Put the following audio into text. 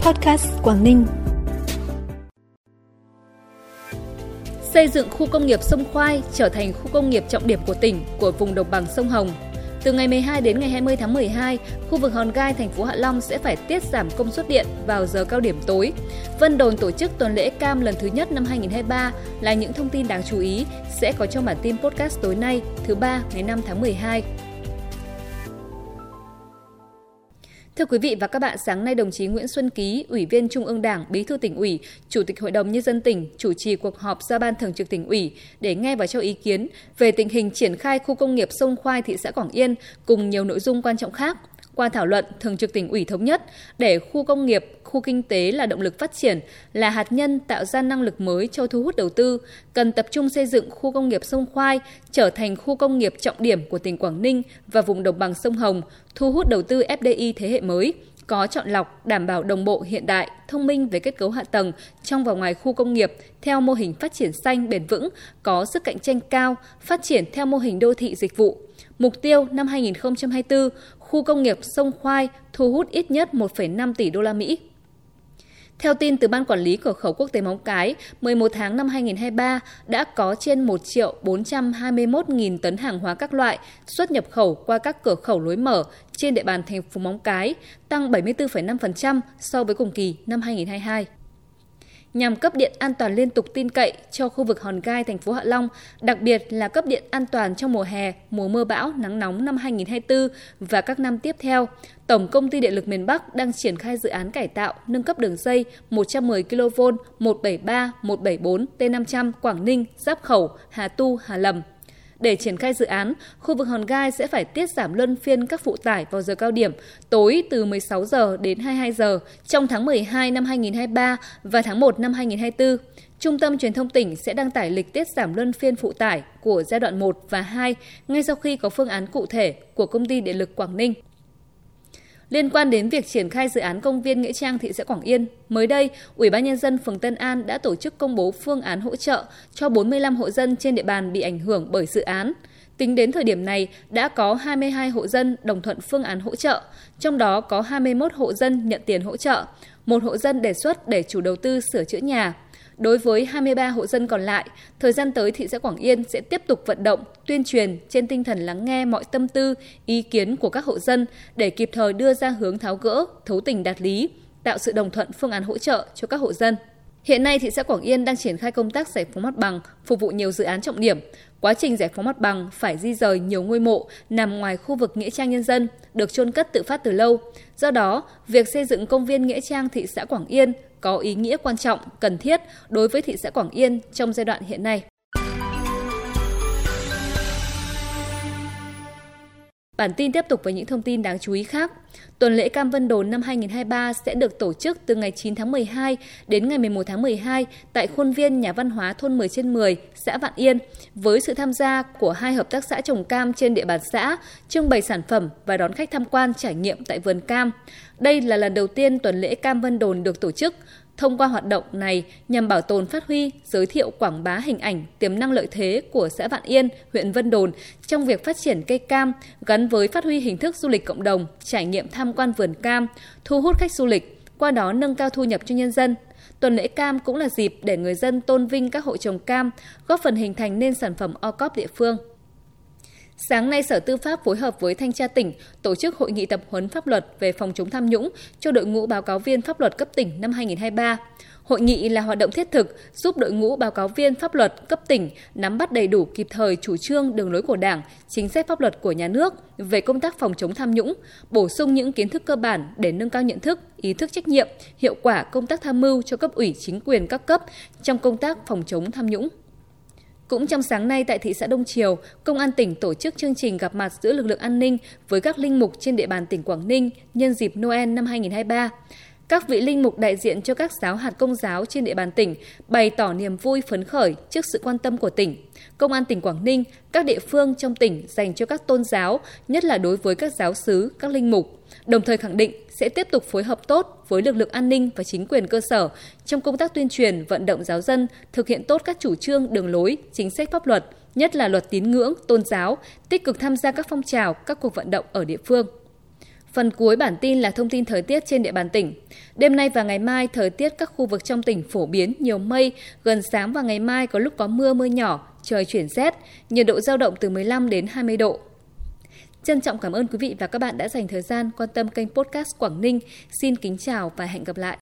Podcast Quảng Ninh. Xây dựng khu công nghiệp sông Khoai trở thành khu công nghiệp trọng điểm của tỉnh của vùng đồng bằng sông Hồng. Từ ngày 12 đến ngày 20 tháng 12, khu vực Hòn Gai, thành phố Hạ Long sẽ phải tiết giảm công suất điện vào giờ cao điểm tối. Vân Đồn tổ chức tuần lễ cam lần thứ nhất năm 2023 là những thông tin đáng chú ý sẽ có trong bản tin podcast tối nay, thứ ba ngày 5 tháng 12. Thưa quý vị và các bạn, sáng nay đồng chí Nguyễn Xuân Ký, Ủy viên Trung ương Đảng, Bí thư tỉnh ủy, Chủ tịch Hội đồng Nhân dân tỉnh chủ trì cuộc họp ra ban thường trực tỉnh ủy để nghe và cho ý kiến về tình hình triển khai khu công nghiệp sông Khoai thị xã Quảng Yên cùng nhiều nội dung quan trọng khác. Qua thảo luận, Thường trực tỉnh ủy thống nhất để khu công nghiệp, khu kinh tế là động lực phát triển, là hạt nhân tạo ra năng lực mới cho thu hút đầu tư, cần tập trung xây dựng khu công nghiệp sông Khoai trở thành khu công nghiệp trọng điểm của tỉnh Quảng Ninh và vùng đồng bằng sông Hồng, thu hút đầu tư FDI thế hệ mới, có chọn lọc, đảm bảo đồng bộ hiện đại, thông minh về kết cấu hạ tầng trong và ngoài khu công nghiệp theo mô hình phát triển xanh bền vững, có sức cạnh tranh cao, phát triển theo mô hình đô thị dịch vụ. Mục tiêu năm 2024, khu công nghiệp sông Khoai thu hút ít nhất 1,5 tỷ đô la Mỹ. Theo tin từ Ban Quản lý Cửa khẩu Quốc tế Móng Cái, 11 tháng năm 2023 đã có trên 1 triệu 421 nghìn tấn hàng hóa các loại xuất nhập khẩu qua các cửa khẩu lối mở trên địa bàn thành phố Móng Cái, tăng 74,5% so với cùng kỳ năm 2022 nhằm cấp điện an toàn liên tục tin cậy cho khu vực Hòn Gai, thành phố Hạ Long, đặc biệt là cấp điện an toàn trong mùa hè, mùa mưa bão, nắng nóng năm 2024 và các năm tiếp theo. Tổng công ty Điện lực miền Bắc đang triển khai dự án cải tạo, nâng cấp đường dây 110 kV 173 174 T500 Quảng Ninh, Giáp Khẩu, Hà Tu, Hà Lầm. Để triển khai dự án, khu vực Hòn Gai sẽ phải tiết giảm luân phiên các phụ tải vào giờ cao điểm, tối từ 16 giờ đến 22 giờ trong tháng 12 năm 2023 và tháng 1 năm 2024. Trung tâm Truyền thông tỉnh sẽ đăng tải lịch tiết giảm luân phiên phụ tải của giai đoạn 1 và 2 ngay sau khi có phương án cụ thể của công ty điện lực Quảng Ninh. Liên quan đến việc triển khai dự án công viên Nghĩa Trang thị xã Quảng Yên, mới đây, Ủy ban nhân dân phường Tân An đã tổ chức công bố phương án hỗ trợ cho 45 hộ dân trên địa bàn bị ảnh hưởng bởi dự án. Tính đến thời điểm này, đã có 22 hộ dân đồng thuận phương án hỗ trợ, trong đó có 21 hộ dân nhận tiền hỗ trợ, một hộ dân đề xuất để chủ đầu tư sửa chữa nhà. Đối với 23 hộ dân còn lại, thời gian tới thị xã Quảng Yên sẽ tiếp tục vận động, tuyên truyền trên tinh thần lắng nghe mọi tâm tư, ý kiến của các hộ dân để kịp thời đưa ra hướng tháo gỡ, thấu tình đạt lý, tạo sự đồng thuận phương án hỗ trợ cho các hộ dân. Hiện nay, thị xã Quảng Yên đang triển khai công tác giải phóng mặt bằng, phục vụ nhiều dự án trọng điểm. Quá trình giải phóng mặt bằng phải di rời nhiều ngôi mộ nằm ngoài khu vực nghĩa trang nhân dân, được chôn cất tự phát từ lâu. Do đó, việc xây dựng công viên nghĩa trang thị xã Quảng Yên có ý nghĩa quan trọng, cần thiết đối với thị xã Quảng Yên trong giai đoạn hiện nay. Bản tin tiếp tục với những thông tin đáng chú ý khác. Tuần lễ Cam Vân Đồn năm 2023 sẽ được tổ chức từ ngày 9 tháng 12 đến ngày 11 tháng 12 tại khuôn viên Nhà văn hóa thôn 10 trên 10, xã Vạn Yên, với sự tham gia của hai hợp tác xã trồng cam trên địa bàn xã, trưng bày sản phẩm và đón khách tham quan trải nghiệm tại vườn cam. Đây là lần đầu tiên tuần lễ Cam Vân Đồn được tổ chức. Thông qua hoạt động này nhằm bảo tồn phát huy, giới thiệu quảng bá hình ảnh, tiềm năng lợi thế của xã Vạn Yên, huyện Vân Đồn trong việc phát triển cây cam gắn với phát huy hình thức du lịch cộng đồng, trải nghiệm tham quan vườn cam, thu hút khách du lịch, qua đó nâng cao thu nhập cho nhân dân. Tuần lễ cam cũng là dịp để người dân tôn vinh các hộ trồng cam, góp phần hình thành nên sản phẩm o cóp địa phương. Sáng nay, Sở Tư pháp phối hợp với Thanh tra tỉnh tổ chức hội nghị tập huấn pháp luật về phòng chống tham nhũng cho đội ngũ báo cáo viên pháp luật cấp tỉnh năm 2023. Hội nghị là hoạt động thiết thực giúp đội ngũ báo cáo viên pháp luật cấp tỉnh nắm bắt đầy đủ kịp thời chủ trương đường lối của Đảng, chính sách pháp luật của nhà nước về công tác phòng chống tham nhũng, bổ sung những kiến thức cơ bản để nâng cao nhận thức, ý thức trách nhiệm, hiệu quả công tác tham mưu cho cấp ủy chính quyền các cấp trong công tác phòng chống tham nhũng. Cũng trong sáng nay tại thị xã Đông Triều, Công an tỉnh tổ chức chương trình gặp mặt giữa lực lượng an ninh với các linh mục trên địa bàn tỉnh Quảng Ninh nhân dịp Noel năm 2023. Các vị linh mục đại diện cho các giáo hạt công giáo trên địa bàn tỉnh bày tỏ niềm vui phấn khởi trước sự quan tâm của tỉnh. Công an tỉnh Quảng Ninh, các địa phương trong tỉnh dành cho các tôn giáo, nhất là đối với các giáo sứ, các linh mục, đồng thời khẳng định sẽ tiếp tục phối hợp tốt với lực lượng an ninh và chính quyền cơ sở trong công tác tuyên truyền, vận động giáo dân thực hiện tốt các chủ trương, đường lối, chính sách pháp luật, nhất là luật tín ngưỡng, tôn giáo, tích cực tham gia các phong trào, các cuộc vận động ở địa phương. Phần cuối bản tin là thông tin thời tiết trên địa bàn tỉnh. Đêm nay và ngày mai, thời tiết các khu vực trong tỉnh phổ biến nhiều mây, gần sáng và ngày mai có lúc có mưa mưa nhỏ, trời chuyển rét, nhiệt độ giao động từ 15 đến 20 độ. Trân trọng cảm ơn quý vị và các bạn đã dành thời gian quan tâm kênh podcast Quảng Ninh. Xin kính chào và hẹn gặp lại.